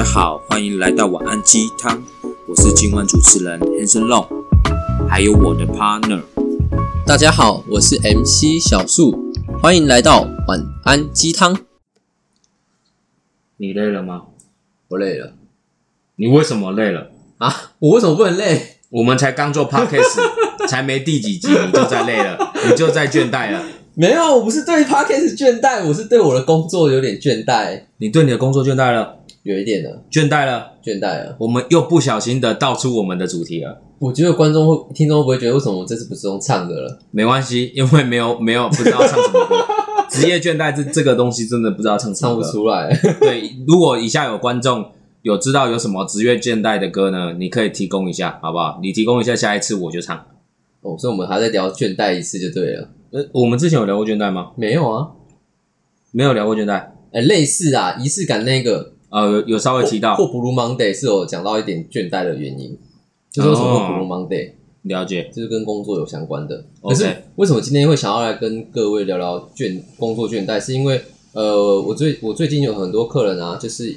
家好，欢迎来到晚安鸡汤，我是今晚主持人 Hanson Long，还有我的 partner。大家好，我是 MC 小树，欢迎来到晚安鸡汤。你累了吗？我累了你为什么累了？啊！我为什么不能累？我们才刚做 podcast，才没第几集你就在累了，你就在倦怠了。没有，我不是对 podcast 倦怠，我是对我的工作有点倦怠，你对你的工作倦怠了，有一点的倦怠了，倦怠了。我们又不小心的道出我们的主题了。我觉得观众会、听众会不会觉得为什么我这次不是用唱的了？没关系，因为没有没有不知道唱什么歌。职业倦怠这这个东西真的不知道唱什唱不。出来。对，如果以下有观众有知道有什么职业倦怠的歌呢，你可以提供一下，好不好？你提供一下，下一次我就唱。哦，所以我们还在聊倦怠一次就对了。呃，我们之前有聊过倦怠吗？没有啊，没有聊过倦怠。哎，类似啊，仪式感那个呃，有有稍微提到或，Blue Monday 是有讲到一点倦怠的原因，就是为什么会 Blue Monday，、了解。就是跟工作有相关的。可是为什么今天会想要来跟各位聊聊倦工作倦怠？是因为呃，我最我最近有很多客人啊，就是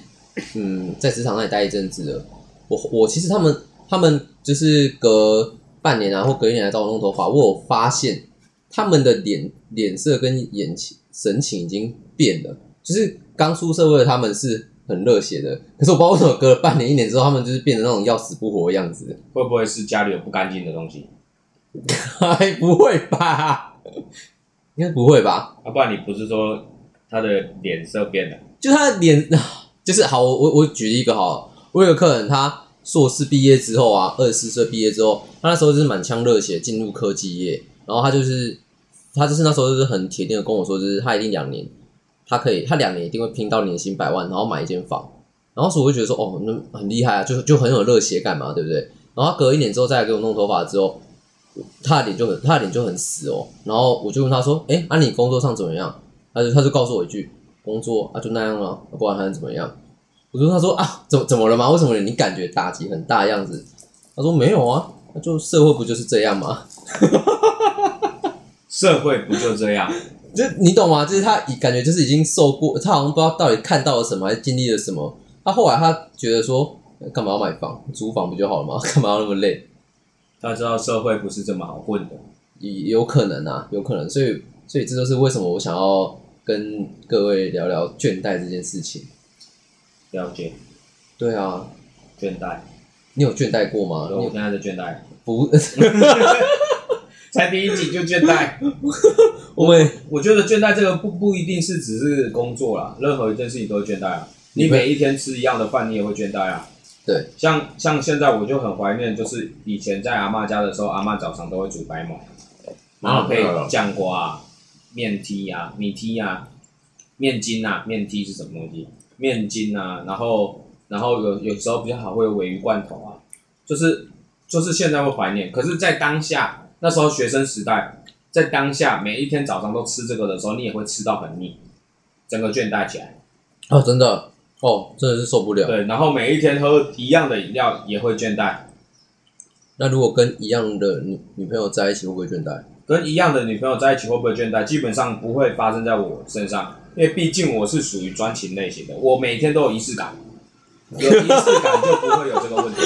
嗯，在职场那里待一阵子了。我我其实他们他们就是隔半年啊，或隔一年来找我弄头发，我有发现他们的脸脸色跟眼情神情已经变了。就是刚出社会的他们是很热血的，可是我不知道为什么隔了半年一年之后，他们就是变成那种要死不活的样子。会不会是家里有不干净的东西？该 不会吧？应该不会吧？啊，不然你不是说他的脸色变了？就他的脸，就是好，我我我举一个好了，我有个客人，他硕士毕业之后啊，二十四岁毕业之后，他那时候就是满腔热血进入科技业，然后他就是他就是那时候就是很铁定的跟我说，就是他已经两年，他可以他两年一定会拼到年薪百万，然后买一间房，然后所以我就觉得说，哦，那很厉害啊，就就很有热血感嘛，对不对？然后隔一年之后再来给我弄头发之后，他的脸就很他的脸就很死哦，然后我就问他说，哎，啊你工作上怎么样？他就他就告诉我一句，工作啊就那样了，不管还能怎么样？我就问他说啊，怎怎么了吗？为什么你感觉打击很大的样子？他说没有啊，那就社会不就是这样吗？社会不就这样？就你懂吗？就是他感觉就是已经受过，他好像不知道到底看到了什么，还是经历了什么。他后来他觉得说，干嘛要买房？租房不就好了吗？干嘛要那么累？他知道社会不是这么好混的。也有可能啊，有可能。所以，所以这就是为什么我想要跟各位聊聊倦怠这件事情。了解，对啊，倦怠。你有倦怠过吗？你我现在的倦怠，不，才第一集就倦怠。我们我觉得倦怠这个不不一定是只是工作啦，任何一件事情都会倦怠啊。你每一天吃一样的饭，你也会倦怠啊。对，像像现在我就很怀念，就是以前在阿嬷家的时候，阿嬷早上都会煮白馍，然后配嗯酱瓜、啊、面梯啊、米梯啊、面筋啊，面梯是什么东西？面筋啊，然后然后有有时候比较好会有鲔鱼罐头啊，就是就是现在会怀念，可是，在当下那时候学生时代，在当下每一天早上都吃这个的时候，你也会吃到很腻，整个倦怠起来。哦，真的，哦，真的是受不了。对，然后每一天喝一样的饮料也会倦怠，那如果跟一样的女女朋友在一起，会不会倦怠？跟一样的女朋友在一起会不会倦怠？基本上不会发生在我身上，因为毕竟我是属于专情类型的，我每天都有仪式感，有仪式感就不会有这个问题，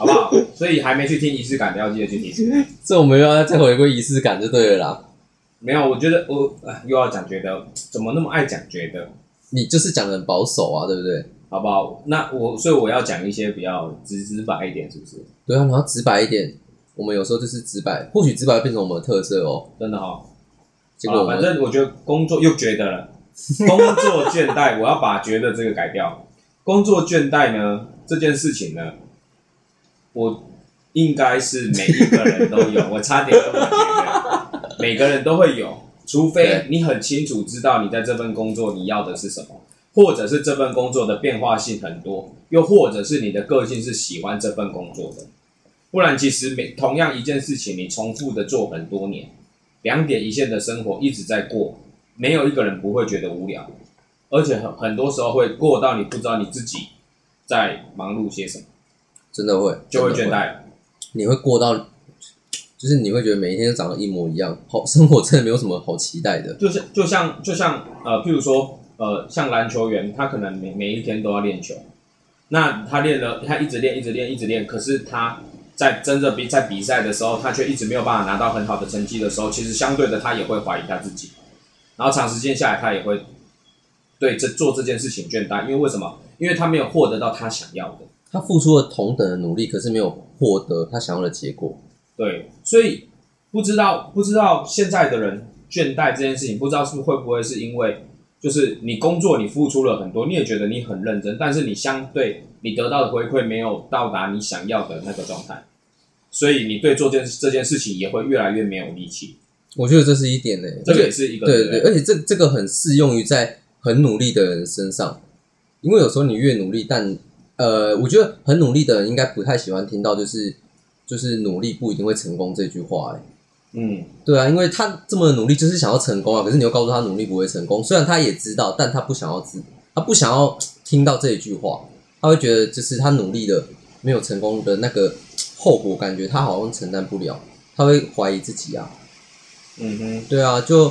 好不好？所以还没去听仪式感的要记得去听。这我们又要再回归仪式感就对了啦。没有，我觉得我哎又要讲觉得，怎么那么爱讲觉得？你就是讲的很保守啊，对不对？好不好？那我所以我要讲一些比较直直白一点，是不是？对啊，你要直白一点。我们有时候就是直白，或许直白会变成我们的特色哦。真的哈、结果反正我觉得工作又觉得了，工作倦怠，我要把觉得这个改掉。工作倦怠呢，这件事情呢，我应该是每一个人都有，我差点这么觉得，每个人都会有，除非你很清楚知道你在这份工作你要的是什么，或者是这份工作的变化性很多，又或者是你的个性是喜欢这份工作的。不然，其实每同样一件事情，你重复的做很多年，两点一线的生活一直在过，没有一个人不会觉得无聊，而且很很多时候会过到你不知道你自己在忙碌些什么，真的会就会倦怠。你会过到，就是你会觉得每一天都长得一模一样，好生活真的没有什么好期待的。就是就像就像呃，譬如说呃，像篮球员，他可能每每一天都要练球，那他练了，他一直练，一直练，一直练，可是他在真的比在比赛的时候，他却一直没有办法拿到很好的成绩的时候，其实相对的他也会怀疑他自己，然后长时间下来，他也会对这做这件事情倦怠，因为为什么？因为他没有获得到他想要的。他付出了同等的努力，可是没有获得他想要的结果。对，所以不知道不知道现在的人倦怠这件事情，不知道是不是会不会是因为，就是你工作你付出了很多，你也觉得你很认真，但是你相对你得到的回馈没有到达你想要的那个状态，所以你对做件这件事情也会越来越没有力气。我觉得这是一点呢、这个也是一个对对，对不而且这这个很适用于在很努力的人身上，因为有时候你越努力，但呃，我觉得很努力的人应该不太喜欢听到就是就是努力不一定会成功这句话、欸，嗯，对啊，因为他这么努力就是想要成功啊，可是你又告诉他努力不会成功，虽然他也知道，但他不想要知，他不想要听到这一句话，他会觉得就是他努力的没有成功的那个后果，感觉他好像承担不了，他会怀疑自己啊。嗯哼，对啊，就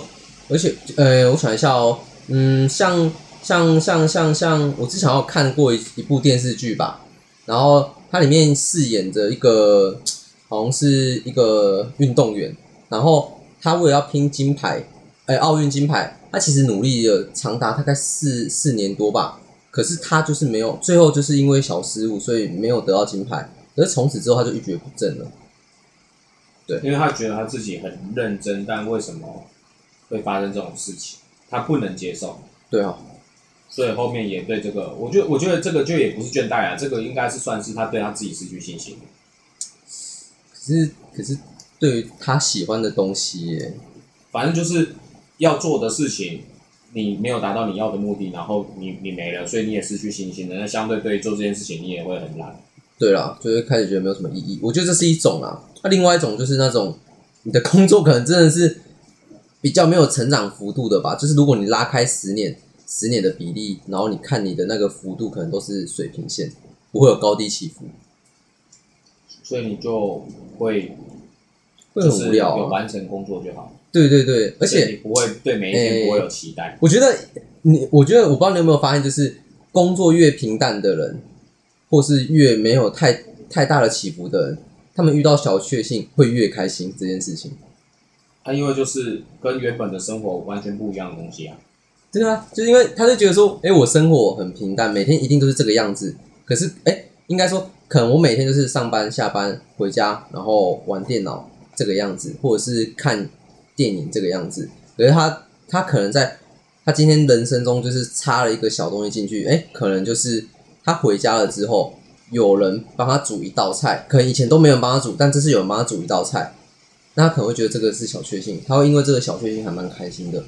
而且呃，我想一下哦，嗯，像像像像像，我之前有看过一一部电视剧吧，然后它里面饰演着一个好像是一个运动员，然后他为了要拼金牌，哎，奥运金牌，他其实努力了长达大概四四年多吧，可是他就是没有，最后就是因为小失误，所以没有得到金牌，可是从此之后他就一蹶不振了。对因为他觉得他自己很认真，但为什么会发生这种事情，他不能接受。对啊，所以后面也对这个，我觉得我觉得这个就也不是倦怠啊，这个应该是算是他对他自己失去信心。可是可是对于他喜欢的东西耶，反正就是要做的事情，你没有达到你要的目的，然后你你没了，所以你也失去信心了。那相对对于做这件事情，你也会很懒。对啦，就会开始觉得没有什么意义。我觉得这是一种啊，那、另外一种就是那种你的工作可能真的是比较没有成长幅度的吧。就是如果你拉开十年十年的比例，然后你看你的那个幅度可能都是水平线，不会有高低起伏，所以你就会会就是有很无聊、啊。完成工作就好，对对对，而且你不会对每一天不会有期待。我觉得你，我觉得我不知道你有没有发现，就是工作越平淡的人，或是越没有太太大的起伏的人，他们遇到小确幸会越开心这件事情。他、因为就是跟原本的生活完全不一样的东西啊。对啊，就是因为他就觉得说，哎，我生活很平淡，每天一定都是这个样子。可是，哎，应该说，可能我每天就是上班、下班、回家，然后玩电脑这个样子，或者是看电影这个样子。可是他，他可能在他今天人生中就是插了一个小东西进去，哎，可能就是他回家了之后，有人帮他煮一道菜，可能以前都没有人帮他煮，但这次有人帮他煮一道菜，那他可能会觉得这个是小确幸，他会因为这个小确幸还蛮开心的。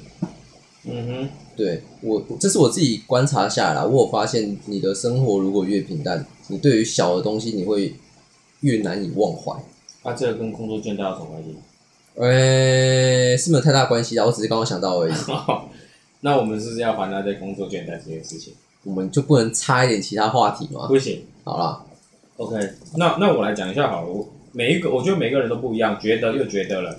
嗯哼，对我，这是我自己观察下来啦，我有发现你的生活如果越平淡，你对于小的东西你会越难以忘怀。那、这个跟工作倦怠有什么关系？呃、是没有太大关系啊，我只是刚刚想到而已。那我们是不是要还他在工作倦怠这件事情？我们就不能插一点其他话题吗？不行。好啦，OK，那那我来讲一下好了。我每一个，我觉得每个人都不一样，觉得又觉得了。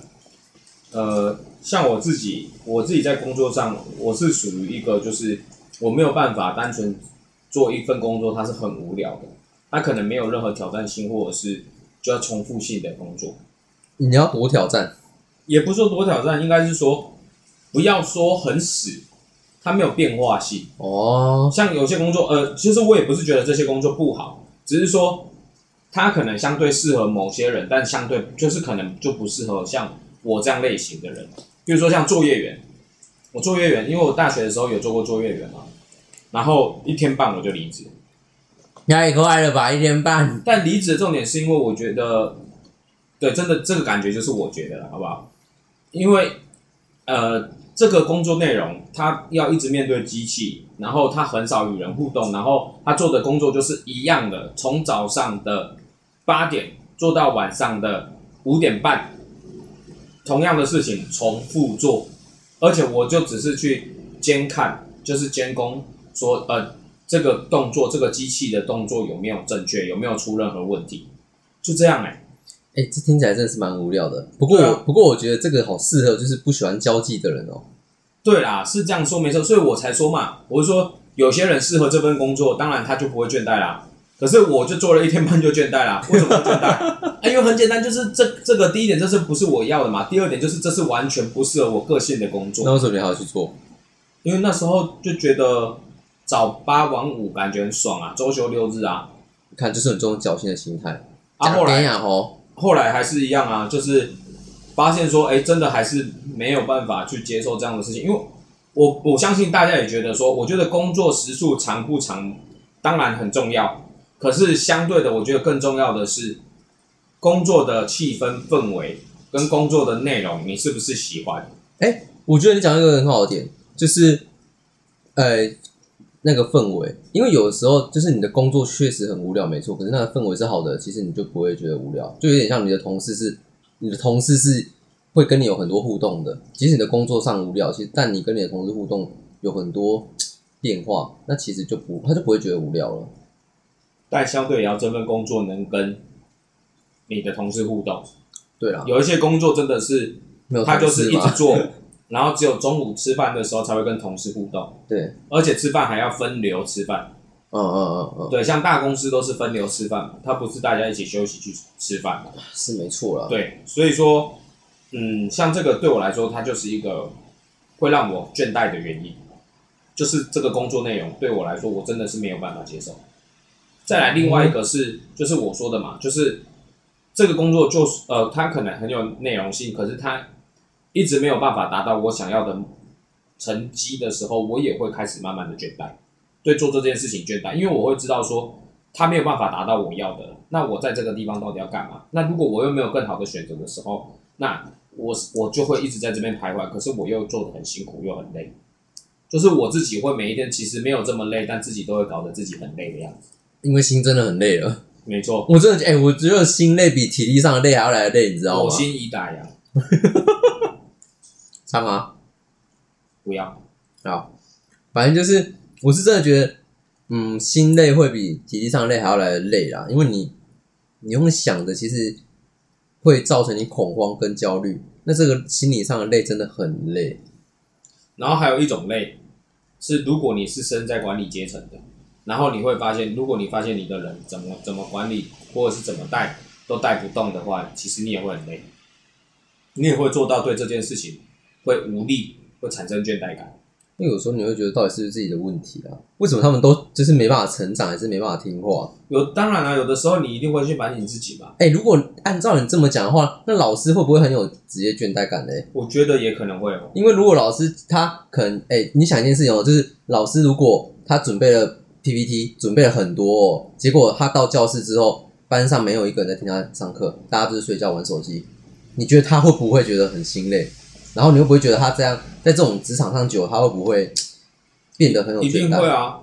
呃，像我自己，我自己在工作上，我是属于一个就是我没有办法单纯做一份工作，它是很无聊的，它可能没有任何挑战性，或者是就要重复性的工作。你要多挑战，也不是说多挑战，应该是说不要说很死，它没有变化性。哦，像有些工作，呃，其实我也不是觉得这些工作不好，只是说它可能相对适合某些人，但相对就是可能就不适合像我这样类型的人。比如说像作业员，我作业员，因为我大学的时候有做过作业员嘛，然后一天半我就离职。太快了吧，一天半。但离职的重点是因为我觉得，对，真的这个感觉就是我觉得了，好不好？因为呃，这个工作内容他要一直面对机器，然后他很少与人互动，然后他做的工作就是一样的，从早上的八点做到晚上的五点半，同样的事情重复做，而且我就只是去监看，就是监工说呃。这个动作，这个机器的动作有没有正确，有没有出任何问题？就这样哎、哎、这听起来真的是蛮无聊的。不过我，啊不过我觉得这个好适合就是不喜欢交际的人哦。对啦，是这样说没错，所以我才说嘛，我是说有些人适合这份工作，当然他就不会倦怠啦。可是我就做了一天半就倦怠啦，为什么会倦怠？啊，因为很简单，就是这这个第一点，这是不是我要的嘛？第二点就是这是完全不适合我个性的工作。那为什么你还要去做？因为那时候就觉得早八晚五感觉很爽啊，周休六日啊。你看，就是你这种侥幸的心态。啊，后来呀，吼，后来还是一样啊，就是发现说，哎，真的还是没有办法去接受这样的事情，因为我我相信大家也觉得说，我觉得工作时数长不长，当然很重要，可是相对的，我觉得更重要的是工作的气氛氛围跟工作的内容，你是不是喜欢？哎，我觉得你讲一个很好的点，就是，呃。那个氛围，因为有的时候就是你的工作确实很无聊，没错。可是那个氛围是好的，其实你就不会觉得无聊，就有点像你的同事是，你的同事是会跟你有很多互动的。即使你的工作上无聊，其实但你跟你的同事互动有很多变化，那其实就不他就不会觉得无聊了。但相对也要这份工作能跟你的同事互动。对啊，有一些工作真的是，他就是一直做。然后只有中午吃饭的时候才会跟同事互动，对，而且吃饭还要分流吃饭，嗯嗯嗯嗯，对，像大公司都是分流吃饭，嘛，他不是大家一起休息去吃饭，是没错了，对，所以说，嗯，像这个对我来说，它就是一个会让我倦怠的原因，就是这个工作内容对我来说，我真的是没有办法接受。再来另外一个是，就是我说的嘛，就是这个工作就是呃，它可能很有内容性，可是它。一直没有办法达到我想要的成绩的时候，我也会开始慢慢的倦怠，对做这件事情倦怠，因为我会知道说他没有办法达到我要的，那我在这个地方到底要干嘛？那如果我又没有更好的选择的时候，那我我就会一直在这边徘徊，可是我又做的很辛苦又很累，就是我自己会每一天其实没有这么累，但自己都会搞得自己很累的样子，因为心真的很累了，没错，我真的哎，我觉得心累比体力上的累还要来的累，你知道吗？我心已打烊。唱吗？不要好！反正就是，我是真的觉得，嗯，心累会比体力上累还要来的累啦。因为你，你用想的，其实会造成你恐慌跟焦虑。那这个心理上的累真的很累。然后还有一种累，是如果你是身在管理阶层的，然后你会发现，如果你发现你的人怎么怎么管理，或者是怎么带都带不动的话，其实你也会很累，你也会做到对这件事情。会无力，会产生倦怠感。因为有时候你会觉得，到底是不是自己的问题啊？为什么他们都就是没办法成长，还是没办法听话？有当然了，有的时候你一定会去反省自己吧。哎，如果按照你这么讲的话，那老师会不会很有职业倦怠感呢？我觉得也可能会哦。因为如果老师他可能，哎，你想一件事情哦，就是老师如果他准备了 PPT，准备了很多，哦，结果他到教室之后，班上没有一个人在听他上课，大家都是睡觉玩手机，你觉得他会不会觉得很心累？然后你会不会觉得他这样在这种职场上久，他会不会 变得很有？一定会啊！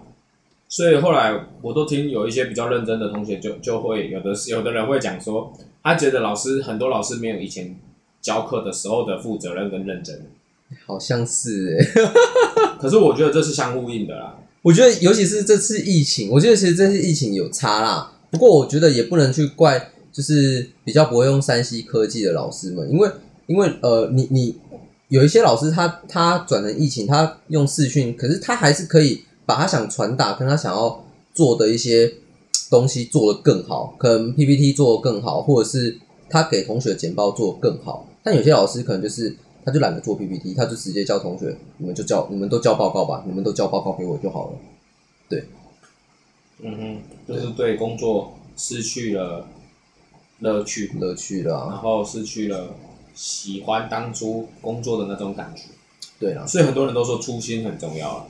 所以后来我都听有一些比较认真的同学，就就会有的有的人会讲说，他觉得老师很多老师没有以前教课的时候的负责任跟认真。好像是哎，可是我觉得这是相呼应的啦。我觉得尤其是这次疫情，我觉得其实这次疫情有差啦。不过我觉得也不能去怪，就是比较不会用山西科技的老师们，因为因为呃，你你。有一些老师，他他转成疫情，他用视讯，可是他还是可以把他想传达跟他想要做的一些东西做得更好，可能 PPT 做得更好，或者是他给同学简报做得更好。但有些老师可能就是他就懒得做 PPT，他就直接叫同学，你们就交，你们都交报告吧，你们都交报告给我就好了。对，嗯哼，就是对工作失去了乐趣，乐趣了，然后失去了。喜欢当初工作的那种感觉，对啊，所以很多人都说初心很重要啊，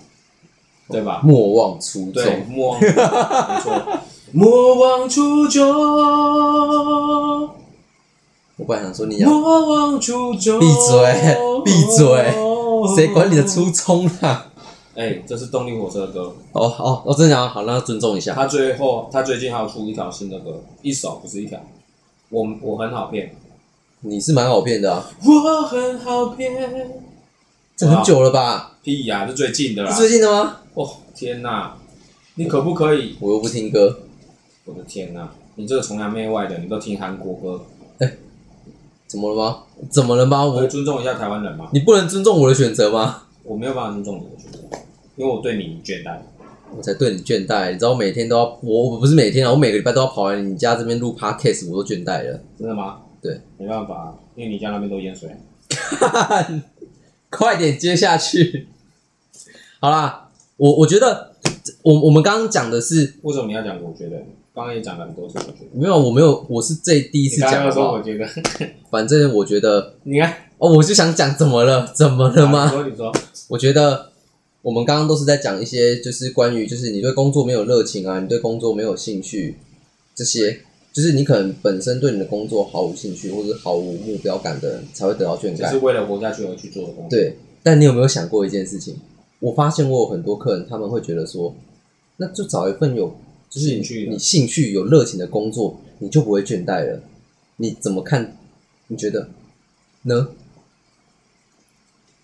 对吧？莫忘初衷，莫忘，初衷，莫忘初衷。我本来想说你要莫忘初衷，闭嘴，闭嘴，谁管你的初衷啊？哎，这是动力火车的歌。哦哦，我真的讲好，那尊重一下。他最后，他最近还要出一条新的歌，一首不是一条。我我很好骗。你是蛮好骗的啊！我很好骗，这很久了吧？屁呀，是最近的啦！是最近的吗？哦天哪！你可不可以？我又不听歌。我的天哪！你这个崇洋媚外的，你都听韩国歌？哎，怎么了吗？怎么了吗？我尊重一下台湾人吗？你不能尊重我的选择吗？我没有办法尊重你的选择，因为我对你倦怠。我才对你倦怠。你知道我每天都要，我我不是每天啊，我每个礼拜都要跑来你家这边录 podcast，我都倦怠了。真的吗？对，没办法，因为你家那边都淹水。快点接下去。好啦，我我觉得我我们刚刚讲的是为什么你要讲？我觉得刚刚也讲了很多次，我觉得。没有，我没有，我是这第一次你刚讲好不好刚说我觉得，反正我觉得你看哦，我就想讲怎么了，怎么了你吗？说你说，我觉得我们刚刚都是在讲一些，就是关于就是你对工作没有热情啊，你对工作没有兴趣，这些就是你可能本身对你的工作毫无兴趣或者毫无目标感的人才会得到倦怠只是。为了活下去而去做的工作。对，但你有没有想过一件事情？我发现我有很多客人，他们会觉得说，那就找一份有就是兴趣的你兴趣有热情的工作，你就不会倦怠了。你怎么看？你觉得呢？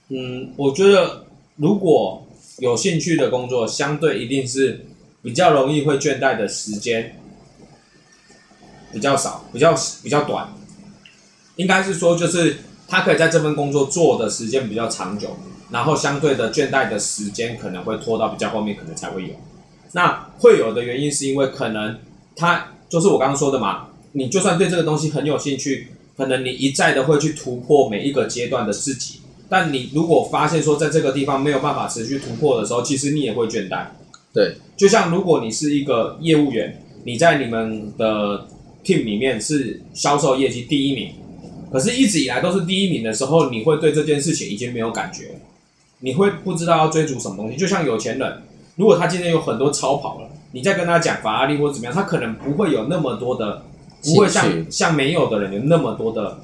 嗯，我觉得如果有兴趣的工作，相对一定是比较容易会倦怠的时间比较少，比较比较短。应该是说，就是他可以在这份工作做的时间比较长久，然后相对的倦怠的时间可能会拖到比较后面，可能才会有。那会有的原因是因为可能他就是我刚刚说的嘛，你就算对这个东西很有兴趣，可能你一再的会去突破每一个阶段的自己，但你如果发现说在这个地方没有办法持续突破的时候，其实你也会倦怠。对，就像如果你是一个业务员，你在你们的 team 里面是销售业绩第一名，可是一直以来都是第一名的时候，你会对这件事情已经没有感觉，你会不知道要追逐什么东西。就像有钱人，如果他今天有很多超跑了，你再跟他讲法拉利或者怎么样，他可能不会有那么多的，不会兴像像没有的人有那么多的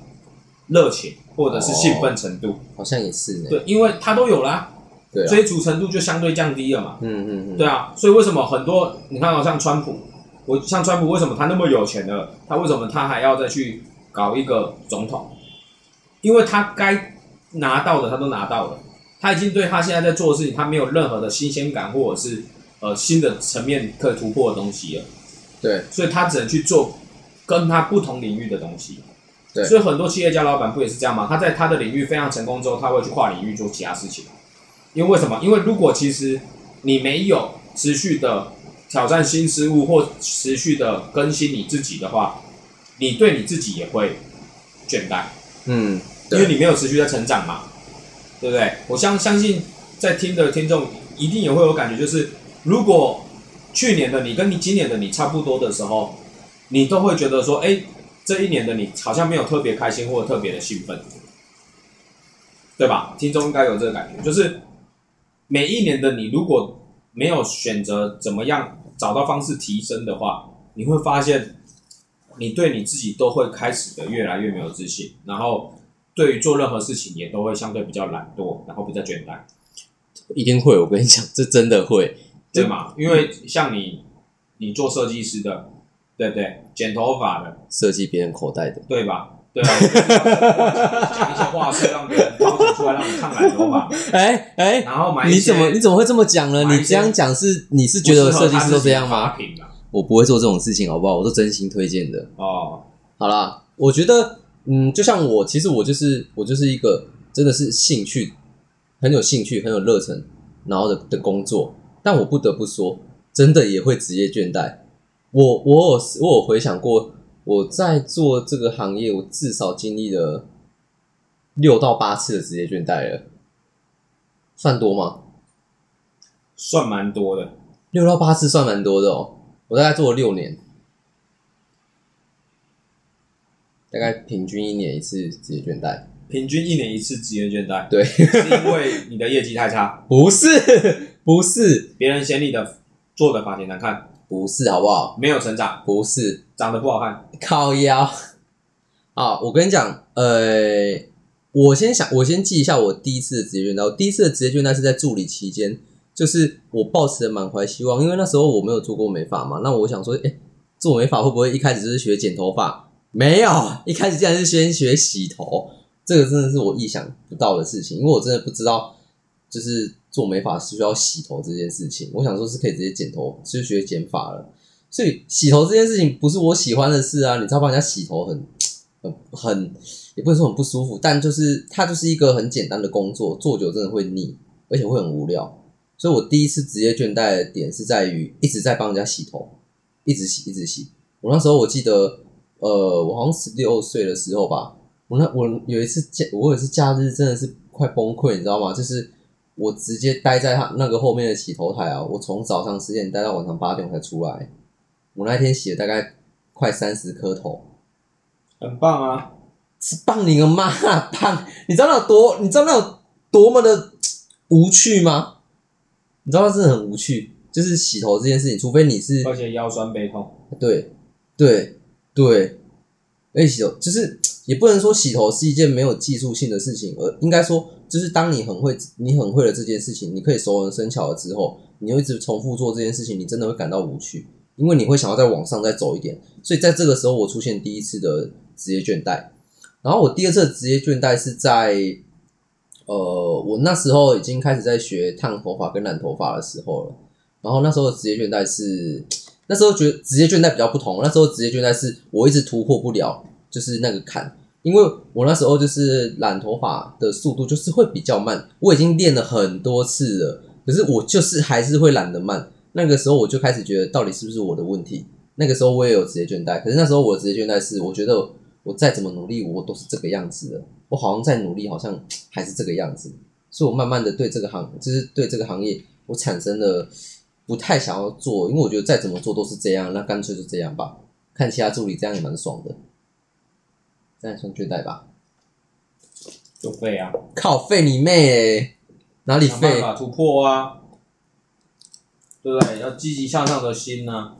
热情或者是兴奋程度。好像也是呢。对，因为他都有啦，对啊，追逐程度就相对降低了嘛。嗯嗯嗯，对啊，所以为什么很多你看好像川普，我像川普为什么他那么有钱呢？他为什么他还要再去搞一个总统？因为他该拿到的他都拿到了，他已经对他现在在做的事情，他没有任何的新鲜感或者是呃新的层面可以突破的东西了，对所以他只能去做跟他不同领域的东西。对所以很多企业家老板不也是这样吗？他在他的领域非常成功之后，他会去跨领域做其他事情。因为为什么？因为如果其实你没有持续的挑战新事物或持续的更新你自己的话，你对你自己也会倦怠，嗯，因为你没有持续在成长嘛，对不对？我相相信在听的听众一定也会有感觉，就是如果去年的你跟你今年的你差不多的时候，你都会觉得说，哎，这一年的你好像没有特别开心或者特别的兴奋，对吧？听众应该有这个感觉，就是每一年的你如果没有选择怎么样找到方式提升的话，你会发现你对你自己都会开始的越来越没有自信，然后对于做任何事情也都会相对比较懒惰，然后比较倦怠，一定会。我跟你讲，这真的会。对吗？因为像你，你做设计师的，对不对？剪头发的，设计别人口袋的，对吧？对啊，讲一些话是让别人掏钱出来让你烫染头发，哎哎，然后买你怎么你怎么会这么讲呢？你这样讲是你是觉得设计师都这样吗？我不会做这种事情，好不好？我都真心推荐的。哦，好啦，我觉得，嗯，就像我，其实我就是我就是一个真的是兴趣很有兴趣、很有热忱，然后的的工作，但我不得不说，真的也会职业倦怠。我我有我有回想过，我在做这个行业，我至少经历了六到八次的职业倦怠了，算多吗？算蛮多的。六到八次算蛮多的哦。我大概做了六年，大概平均一年一次职业倦怠。平均一年一次职业倦怠，对，是因为你的业绩太差，不是，不是，别人嫌你的做的发型难看，不是，好不好？没有成长，不是，长得不好看，靠腰。啊，我跟你讲，呃，我先想，我先记一下我第一次的职业倦怠。我第一次的职业倦怠是在助理期间，就是我抱持着满怀希望，因为那时候我没有做过美发嘛。那我想说，哎，做美发会不会一开始就是学剪头发？没有，一开始竟然是先学洗头。这个真的是我意想不到的事情，因为我真的不知道，就是做美发是需要洗头这件事情。我想说是可以直接剪头，就学剪发了。所以洗头这件事情不是我喜欢的事啊！你知道帮人家洗头很很很，也不能说很不舒服，但就是它就是一个很简单的工作，做久真的会腻，而且会很无聊。所以我第一次职业倦怠的点是在于一直在帮人家洗头，一直洗一直洗。我那时候我记得，呃，我好像十六岁的时候吧，我那我有一次假，我有一次假日真的是快崩溃，你知道吗？就是我直接待在他那个后面的洗头台啊，我从早上十点待到晚上八点才出来。我那天洗了大概快三十颗头，很棒啊！是棒你个妈 棒！你知道那有多，你知道那有多么的无趣吗？你知道它真的很无趣，就是洗头这件事情，除非你是而且腰酸背痛，对对对，而且洗头就是也不能说洗头是一件没有技术性的事情，而应该说就是当你很会你很会了这件事情，你可以熟能生巧了之后，你又一直重复做这件事情，你真的会感到无趣，因为你会想要再往上再走一点。所以在这个时候，我出现第一次的职业倦怠，然后我第二次的职业倦怠是在呃，我那时候已经开始在学烫头发跟染头发的时候了。然后那时候的职业倦怠是，那时候觉得职业倦怠比较不同。那时候职业倦怠是我一直突破不了，就是那个坎，因为我那时候就是染头发的速度就是会比较慢。我已经练了很多次了，可是我就是还是会染得慢。那个时候我就开始觉得，到底是不是我的问题？那个时候我也有职业倦怠，可是那时候我的职业倦怠是，我觉得我再怎么努力，我都是这个样子的。我好像再努力，好像还是这个样子。所以我慢慢的对这个行，就是对这个行业，我产生了不太想要做，因为我觉得再怎么做都是这样，那干脆就这样吧。看其他助理这样也蛮爽的，这样算倦怠吧？就废啊！靠，废你妹、欸！哪里废？法突破啊，对不对？要积极向上的心呢、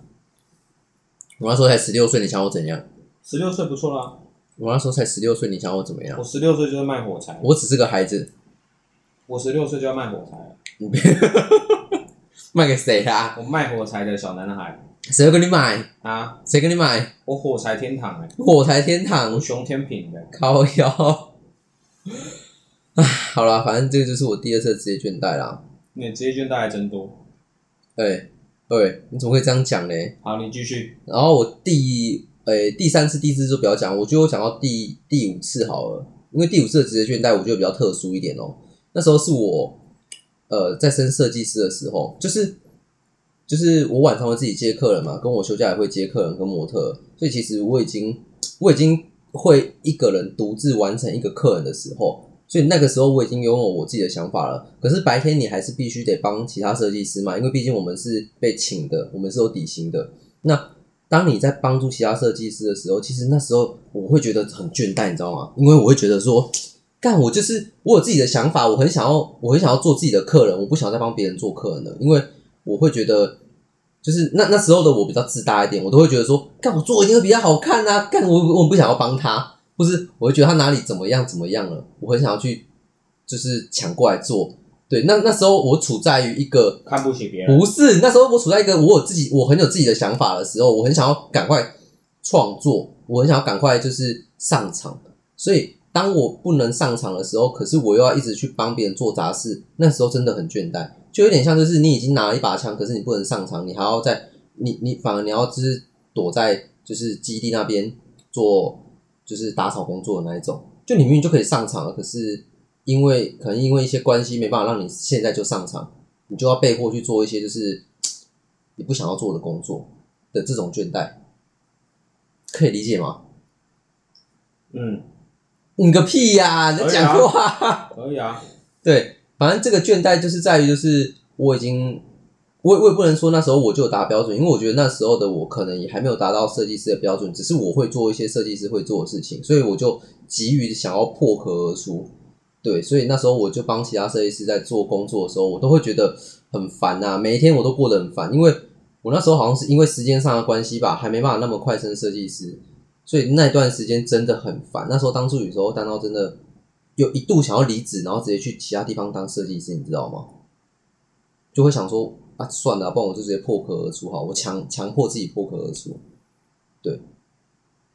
我那时候才十六岁，你想我怎样？十六岁不错啦，我那时候才十六岁，你想我怎么样我？十六岁就是卖火柴，我只是个孩子，我十六岁就要卖火柴了，卖给谁啊？我卖火柴的小男孩谁会跟你买？啊，谁跟你买？我火柴天堂哎、火柴天堂我，熊天平的，靠腰。唉，好啦，反正这个就是我第二次的职业倦怠啦。你的职业倦怠还真多。对，对，你怎么会这样讲呢？好，你继续。然后我第呃第三次、第四次就不要讲，我觉得我讲到第第五次好了，因为第五次的职业倦怠，我觉得比较特殊一点哦。那时候是我呃在升设计师的时候，就是就是我晚上会自己接客人嘛，跟我休假也会接客人跟模特，所以其实我已经我已经会一个人独自完成一个客人的时候。所以那个时候我已经拥有我自己的想法了，可是白天你还是必须得帮其他设计师嘛，因为毕竟我们是被请的，我们是有底薪的。那当你在帮助其他设计师的时候，其实那时候我会觉得很倦怠，你知道吗？因为我会觉得说，干我就是我有自己的想法，我很想要，我很想要做自己的客人，我不想再帮别人做客人了，因为我会觉得，就是那那时候的我比较自大一点，我都会觉得说，干我做一定会比较好看啊，干我我不想要帮他，或是我会觉得他哪里怎么样怎么样了，我很想要去就是抢过来做。对，那那时候我处在于一个看不起别人，不是，那时候我处在一个我有自己，我很有自己的想法的时候，我很想要赶快创作，我很想要赶快就是上场。所以当我不能上场的时候，可是我又要一直去帮别人做杂事，那时候真的很倦怠，就有点像就是你已经拿了一把枪，可是你不能上场，你还要在你你反而你要就是躲在就是基地那边做就是打扫工作的那一种，就你明明就可以上场了，可是因为可能因为一些关系没办法让你现在就上场。你就要被迫去做一些就是你不想要做的工作的这种倦怠，可以理解吗？嗯，你个屁呀、你在讲话。可以啊，对，反正这个倦怠就是在于，就是我已经，我我也不能说那时候我就有达标准，因为我觉得那时候的我可能也还没有达到设计师的标准，只是我会做一些设计师会做的事情，所以我就急于想要破壳而出。对，所以那时候我就帮其他设计师在做工作的时候，我都会觉得很烦呐、每一天我都过得很烦，因为我那时候好像是因为时间上的关系吧，还没办法那么快升设计师，所以那段时间真的很烦。那时候当助理的时候，当到真的有一度想要离职，然后直接去其他地方当设计师，你知道吗？就会想说啊，算了，不然我就直接破壳而出哈，我强强迫自己破壳而出。对，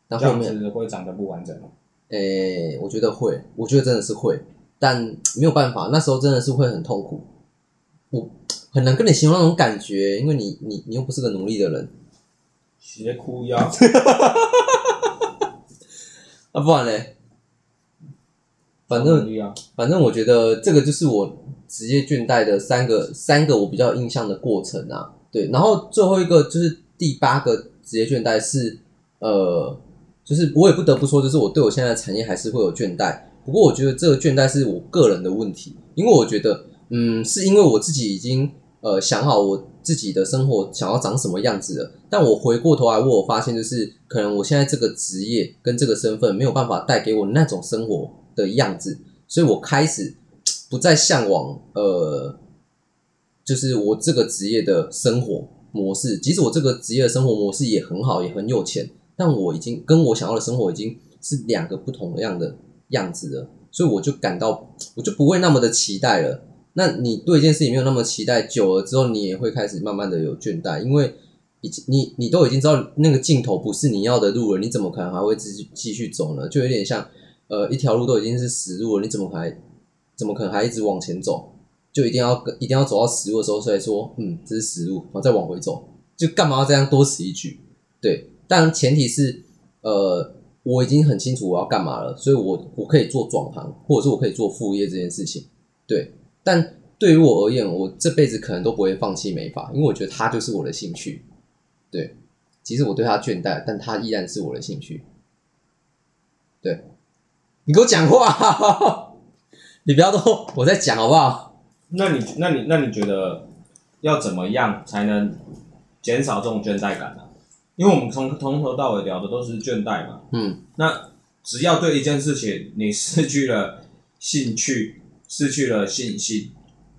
但这样后面子会长得不完整吗？诶、我觉得会，我觉得真的是会，但没有办法，那时候真的是会很痛苦，我很难跟你形容那种感觉，因为你你你又不是个努力的人学哭腰，啊，不然嘞，反正努力啊，反正我觉得这个就是我职业倦怠的三个三个我比较印象的过程啊，对，然后最后一个就是第八个职业倦怠是呃，就是我也不得不说，就是我对我现在的产业还是会有倦怠，不过我觉得这个倦怠是我个人的问题，因为我觉得嗯，是因为我自己已经呃想好我自己的生活想要长什么样子了，但我回过头来，我发现就是可能我现在这个职业跟这个身份没有办法带给我那种生活的样子，所以我开始不再向往呃，就是我这个职业的生活模式。即使我这个职业的生活模式也很好，也很有钱，但我已经跟我想要的生活已经是两个不同样的样子了，所以我就感到我就不会那么的期待了。那你对一件事情没有那么期待，久了之后，你也会开始慢慢的有倦怠，因为已经你你都已经知道那个尽头不是你要的路了，你怎么可能还会继续继续走呢？就有点像呃一条路都已经是死路了，你怎么还怎么可能还一直往前走？就一定要一定要走到死路的时候，所以说嗯这是死路，然后再往回走，就干嘛要这样多此一举？对，但前提是呃我已经很清楚我要干嘛了，所以我我可以做转行，或者是我可以做副业这件事情，对。但对于我而言，我这辈子可能都不会放弃美发，因为我觉得它就是我的兴趣。对，即使我对它倦怠，但它依然是我的兴趣。对，你给我讲话，你不要都我在讲好不好？那你那你那你觉得要怎么样才能减少这种倦怠感呢？因为我们从从头到尾聊的都是倦怠嘛。嗯，那只要对一件事情你失去了兴趣，失去了信心，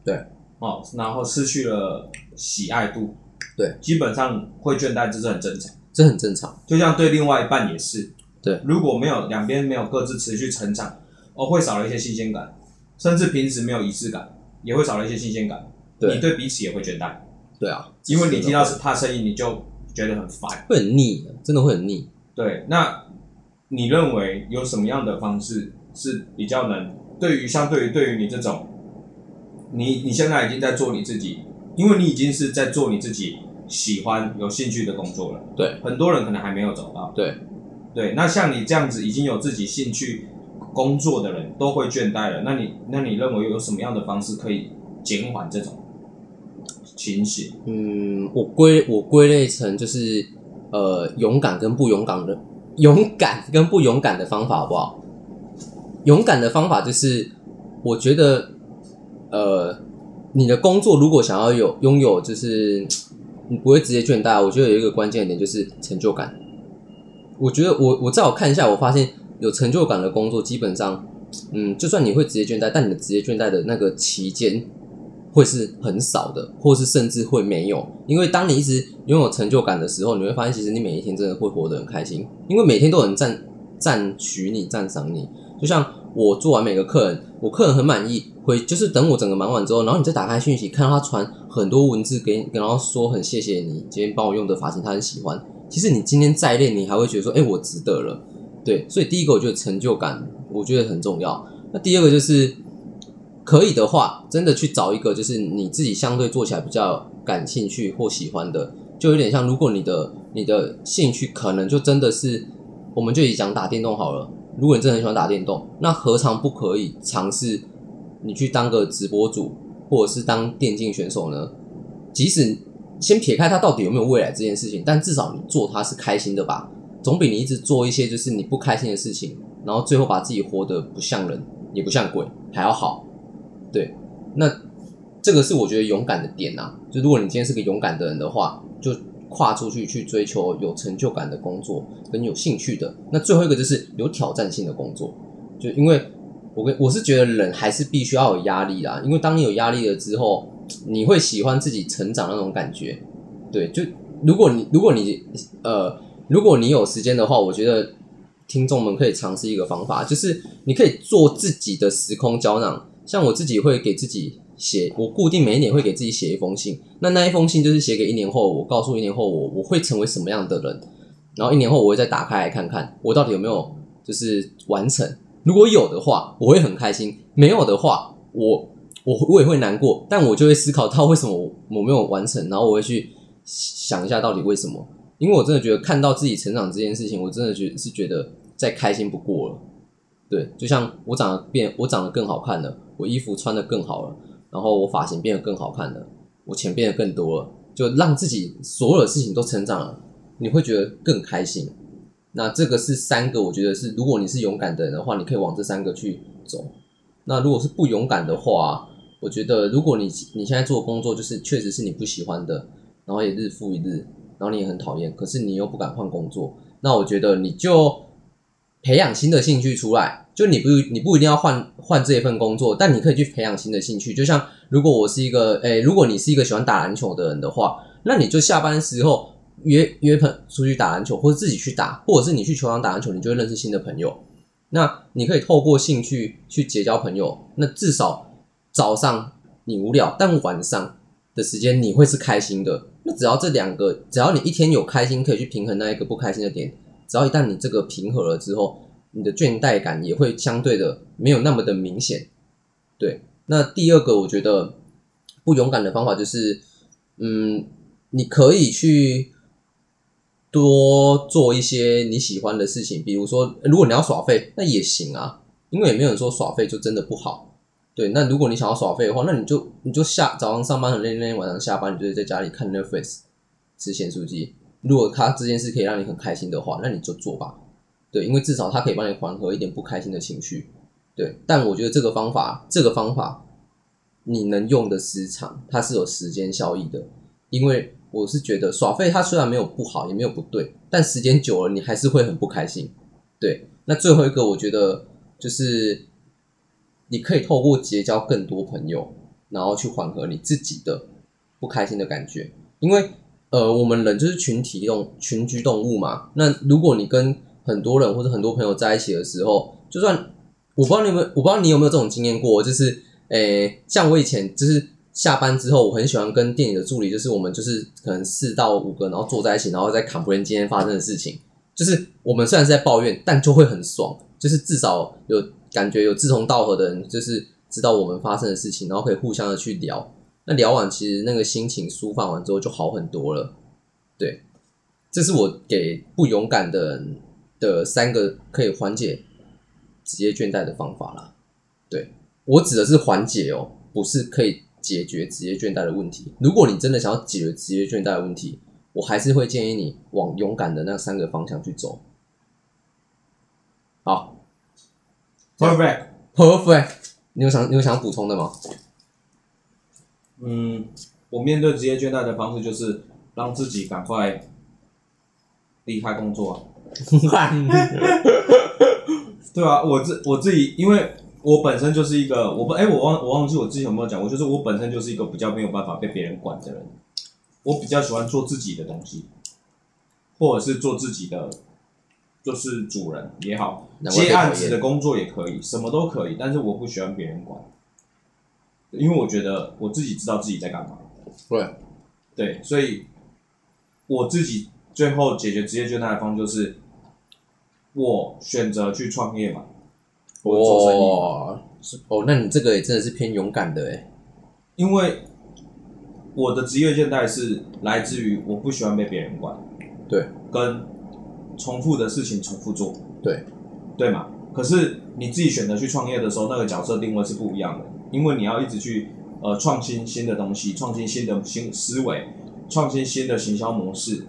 对，哦，然后失去了喜爱度，对，基本上会倦怠，这是很正常。这很正常。就像对另外一半也是，对，如果没有两边没有各自持续成长，哦，会少了一些新鲜感，甚至平时没有仪式感，也会少了一些新鲜感。对你对彼此也会倦怠，对啊，因为你听到是他声音，你就觉得很烦。会很腻，真的会很腻。对，那你认为有什么样的方式是比较能对于相对于对于你这种，你你现在已经在做你自己，因为你已经是在做你自己喜欢有兴趣的工作了。对，很多人可能还没有找到。对，对，那像你这样子已经有自己兴趣工作的人，都会倦怠了。那你那你认为有什么样的方式可以减缓这种情形？嗯，我归我归类成就是呃勇敢跟不勇敢的勇敢跟不勇敢的方法好不好？勇敢的方法就是我觉得呃你的工作如果想要有拥有就是你不会直接倦怠，我觉得有一个关键点就是成就感。我觉得我我在我看一下，我发现有成就感的工作，基本上，嗯，就算你会职业倦怠，但你的职业倦怠的那个期间会是很少的，或是甚至会没有。因为当你一直拥有成就感的时候，你会发现，其实你每一天真的会活得很开心，因为每天都有人赞赞许你、赞赏你。就像我做完每个客人，我客人很满意，回就是等我整个忙完之后，然后你再打开讯息，看到他传很多文字给你，然后说很谢谢你今天帮我用的发型，他很喜欢。其实你今天再练，你还会觉得说，哎、我值得了。对，所以第一个我觉得成就感，我觉得很重要。那第二个就是可以的话，真的去找一个就是你自己相对做起来比较感兴趣或喜欢的，就有点像，如果你的你的兴趣可能就真的是，我们就以讲打电动好了。如果你真的很喜欢打电动，那何尝不可以尝试你去当个直播主，或者是当电竞选手呢？即使先撇开它到底有没有未来这件事情，但至少你做它是开心的吧，总比你一直做一些就是你不开心的事情，然后最后把自己活得不像人也不像鬼还要好。对，那这个是我觉得勇敢的点啊。就如果你今天是个勇敢的人的话，就跨出去去追求有成就感的工作，跟有兴趣的。那最后一个就是有挑战性的工作，就因为我跟我是觉得人还是必须要有压力啦，因为当你有压力了之后，你会喜欢自己成长那种感觉。对，就如果你如果你呃如果你有时间的话，我觉得听众们可以尝试一个方法，就是你可以做自己的时空胶囊。像我自己会给自己写，我固定每一年会给自己写一封信。那那一封信就是写给一年后，我告诉一年后我我会成为什么样的人，然后一年后我会再打开来看看我到底有没有就是完成。如果有的话，我会很开心；没有的话，我我我也会难过。但我就会思考到为什么我我没有完成，然后我会去想一下到底为什么。因为我真的觉得看到自己成长这件事情，我真的觉是觉得再开心不过了。对，就像我长得变，我长得更好看了，我衣服穿的更好了，然后我发型变得更好看了，我钱变得更多了，就让自己所有的事情都成长了，你会觉得更开心。那这个是三个，我觉得是，如果你是勇敢的人的话，你可以往这三个去走。那如果是不勇敢的话，我觉得如果你你现在做的工作就是确实是你不喜欢的，然后也日复一日，然后你也很讨厌，可是你又不敢换工作，那我觉得你就培养新的兴趣出来。就你不你不一定要换换这一份工作，但你可以去培养新的兴趣。就像如果我是一个诶，如果你是一个喜欢打篮球的人的话，那你就下班时候约约朋出去打篮球，或者自己去打，或者是你去球场打篮球，你就会认识新的朋友。那你可以透过兴趣去结交朋友。那至少早上你无聊，但晚上的时间你会是开心的。那只要这两个，只要你一天有开心，可以去平衡那一个不开心的点。只要一旦你这个平和了之后，你的倦怠感也会相对的没有那么的明显。对，那第二个我觉得不勇敢的方法就是，嗯，你可以去多做一些你喜欢的事情，比如说，如果你要耍废，那也行啊，因为也没有人说耍废就真的不好。对，那如果你想要耍废的话，那你就你就下早上上班很累累，晚上下班你就在家里看 Netflix 吃咸酥鸡。如果他这件事可以让你很开心的话，那你就做吧。对，因为至少他可以帮你缓和一点不开心的情绪。对，但我觉得这个方法，这个方法你能用的时长，它是有时间效益的。因为我是觉得耍废它虽然没有不好，也没有不对，但时间久了你还是会很不开心。对，那最后一个我觉得就是你可以透过结交更多朋友，然后去缓和你自己的不开心的感觉。因为呃，我们人就是群体动群居动物嘛。那如果你跟很多人或者很多朋友在一起的时候，就算我不知道你有没有，我不知道你有没有这种经验过，就是诶，像我以前就是下班之后，我很喜欢跟店里的助理，就是我们就是可能四到五个，然后坐在一起，然后再 complain 今天发生的事情。就是我们虽然是在抱怨，但就会很爽，就是至少有感觉有志同道合的人，就是知道我们发生的事情，然后可以互相的去聊。那聊完，其实那个心情舒放完之后就好很多了。对，这是我给不勇敢的人。的三个可以缓解职业倦怠的方法啦。对我指的是缓解哦，不是可以解决职业倦怠的问题。如果你真的想要解决职业倦怠的问题，我还是会建议你往勇敢的那三个方向去走。好，perfect，perfect。你有想你有想补充的吗？嗯，我面对职业倦怠的方式就是让自己赶快离开工作。对啊，我自我自己，因为我本身就是一个，我不哎，我忘我忘记我之前有没有讲过，就是我本身就是一个比较没有办法被别人管的人，我比较喜欢做自己的东西，或者是做自己的，就是主人也好，接案子的工作也可以，什么都可以，但是我不喜欢别人管，因为我觉得我自己知道自己在干嘛。对，对，所以我自己。最后解决职业倦怠的方就是，我选择去创业嘛，我做生意。哦，那你这个也真的是偏勇敢的哎，因为我的职业倦怠是来自于我不喜欢被别人管，对，跟重复的事情重复做，对，对嘛。可是你自己选择去创业的时候，那个角色定位是不一样的，因为你要一直去呃创新新的东西，创新新的新思维，创新新的行销模式。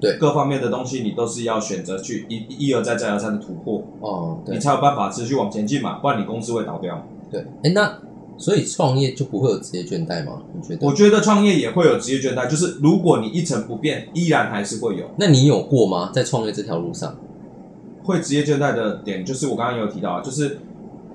对各方面的东西，你都是要选择去一一而再再而三的突破哦，你才有办法持续往前进嘛，不然你公司会倒掉。对，哎，那所以创业就不会有职业倦怠吗？你觉得？我觉得创业也会有职业倦怠，就是如果你一成不变，依然还是会有。那你有过吗？在创业这条路上，会职业倦怠的点，就是我刚刚有提到啊，就是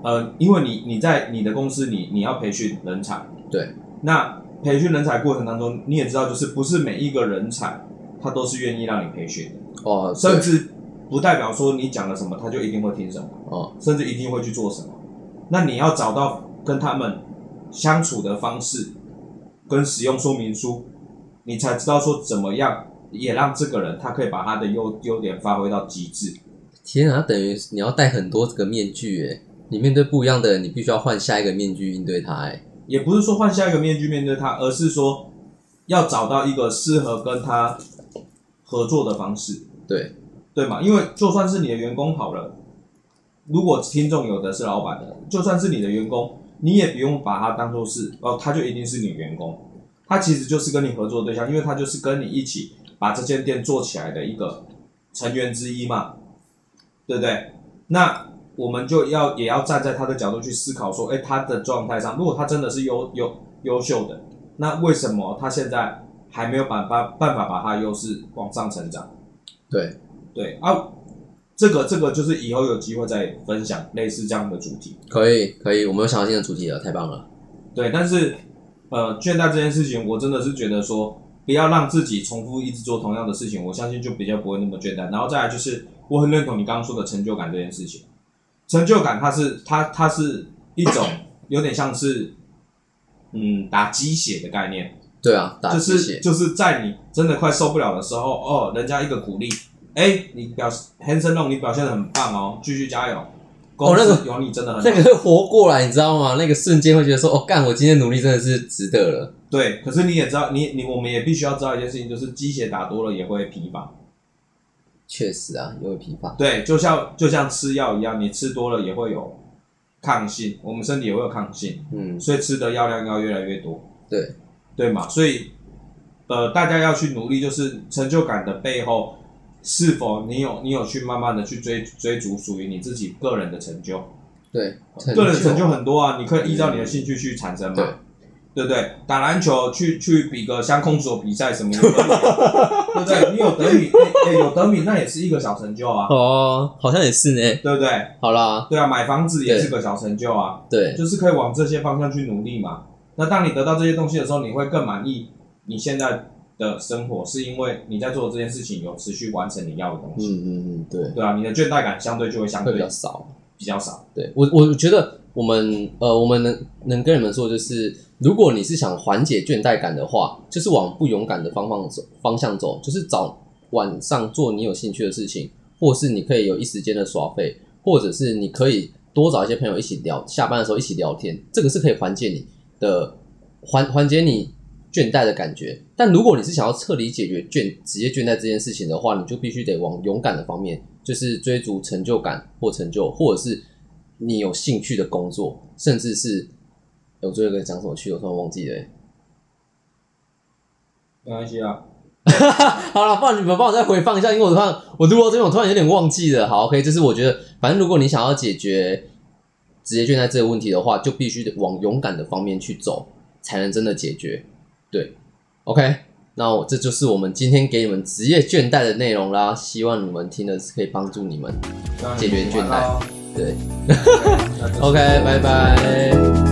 呃，因为你你在你的公司，你你要培训人才，对，那培训人才过程当中，你也知道，就是不是每一个人才。他都是愿意让你培训的哦，甚至不代表说你讲了什么，他就一定会听什么哦，甚至一定会去做什么。那你要找到跟他们相处的方式，跟使用说明书，你才知道说怎么样也让这个人他可以把他的优优点发挥到极致。天啊，等于你要戴很多这个面具诶，你面对不一样的人，你必须要换下一个面具应对他哎。也不是说换下一个面具面对他，而是说要找到一个适合跟他。合作的方式，对对嘛？因为就算是你的员工好了，如果听众有的是老板的，就算是你的员工，你也不用把他当做是哦，他就一定是你员工，他其实就是跟你合作对象，因为他就是跟你一起把这间店做起来的一个成员之一嘛，对不对？那我们就要也要站在他的角度去思考说，哎，他的状态上，如果他真的是优优优秀的，那为什么他现在还没有办法办法把他的优势往上成长？对对啊，这个这个就是以后有机会再分享类似这样的主题。可以可以，我们有想到新的主题了，太棒了。对，但是呃，倦怠这件事情，我真的是觉得说，不要让自己重复一直做同样的事情，我相信就比较不会那么倦怠。然后再来就是，我很认同你刚刚说的成就感这件事情。成就感它是它它是一种有点像是嗯打鸡血的概念，对啊，打就是鸡血，就是在你真的快受不了的时候，哦，人家一个鼓励，哎，你表 Hanson Long 你表现的很棒哦，继续加油，公那司有你真的很好。那个会活过来，你知道吗？那个瞬间会觉得说，哦，干，我今天努力真的是值得了。对，可是你也知道，你你我们也必须要知道一件事情，就是鸡血打多了也会疲乏。确实啊，也会疲乏。对，就像就像吃药一样，你吃多了也会有抗性，我们身体也会有抗性，嗯，所以吃的药量要越来越多，对，对嘛？所以呃，大家要去努力，就是成就感的背后，是否你有你有去慢慢的去追追逐属于你自己个人的成就，对，个人成就很多啊，你可以依照你的兴趣去产生嘛。对对不对？打篮球去去比个相控手比赛什么的，对不对？你有得米，有得米那也是一个小成就啊，哦，好像也是呢。对不对？好啦，对啊，买房子也是个小成就啊，对，就是可以往这些方向去努力嘛。那当你得到这些东西的时候，你会更满意你现在的生活，是因为你在做的这件事情有持续完成你要的东西，嗯嗯嗯，对，对啊，你的倦怠感相对就会相会比对较少。比较少。对我，我觉得我们呃，我们能能跟你们说，就是如果你是想缓解倦怠感的话，就是往不勇敢的方向走，方向走，就是找晚上做你有兴趣的事情，或是你可以有一时间的耍废，或者是你可以多找一些朋友一起聊，下班的时候一起聊天，这个是可以缓解你的缓缓解你倦怠的感觉。但如果你是想要彻底解决倦职业倦怠这件事情的话，你就必须得往勇敢的方面，就是追逐成就感或成就，或者是你有兴趣的工作，甚至是欸我最后一个讲什么去，我突然忘记了欸、没关系啊，好了，不然你们帮我再回放一下，因为我突然我录到这边，我突然有点忘记了。好，OK，就是我觉得，反正如果你想要解决职业倦怠这个问题的话，就必须得往勇敢的方面去走，才能真的解决。对，OK，那我这就是我们今天给你们职业倦怠的内容啦，希望你们听的是可以帮助你们。解决倦怠对，OK，拜拜。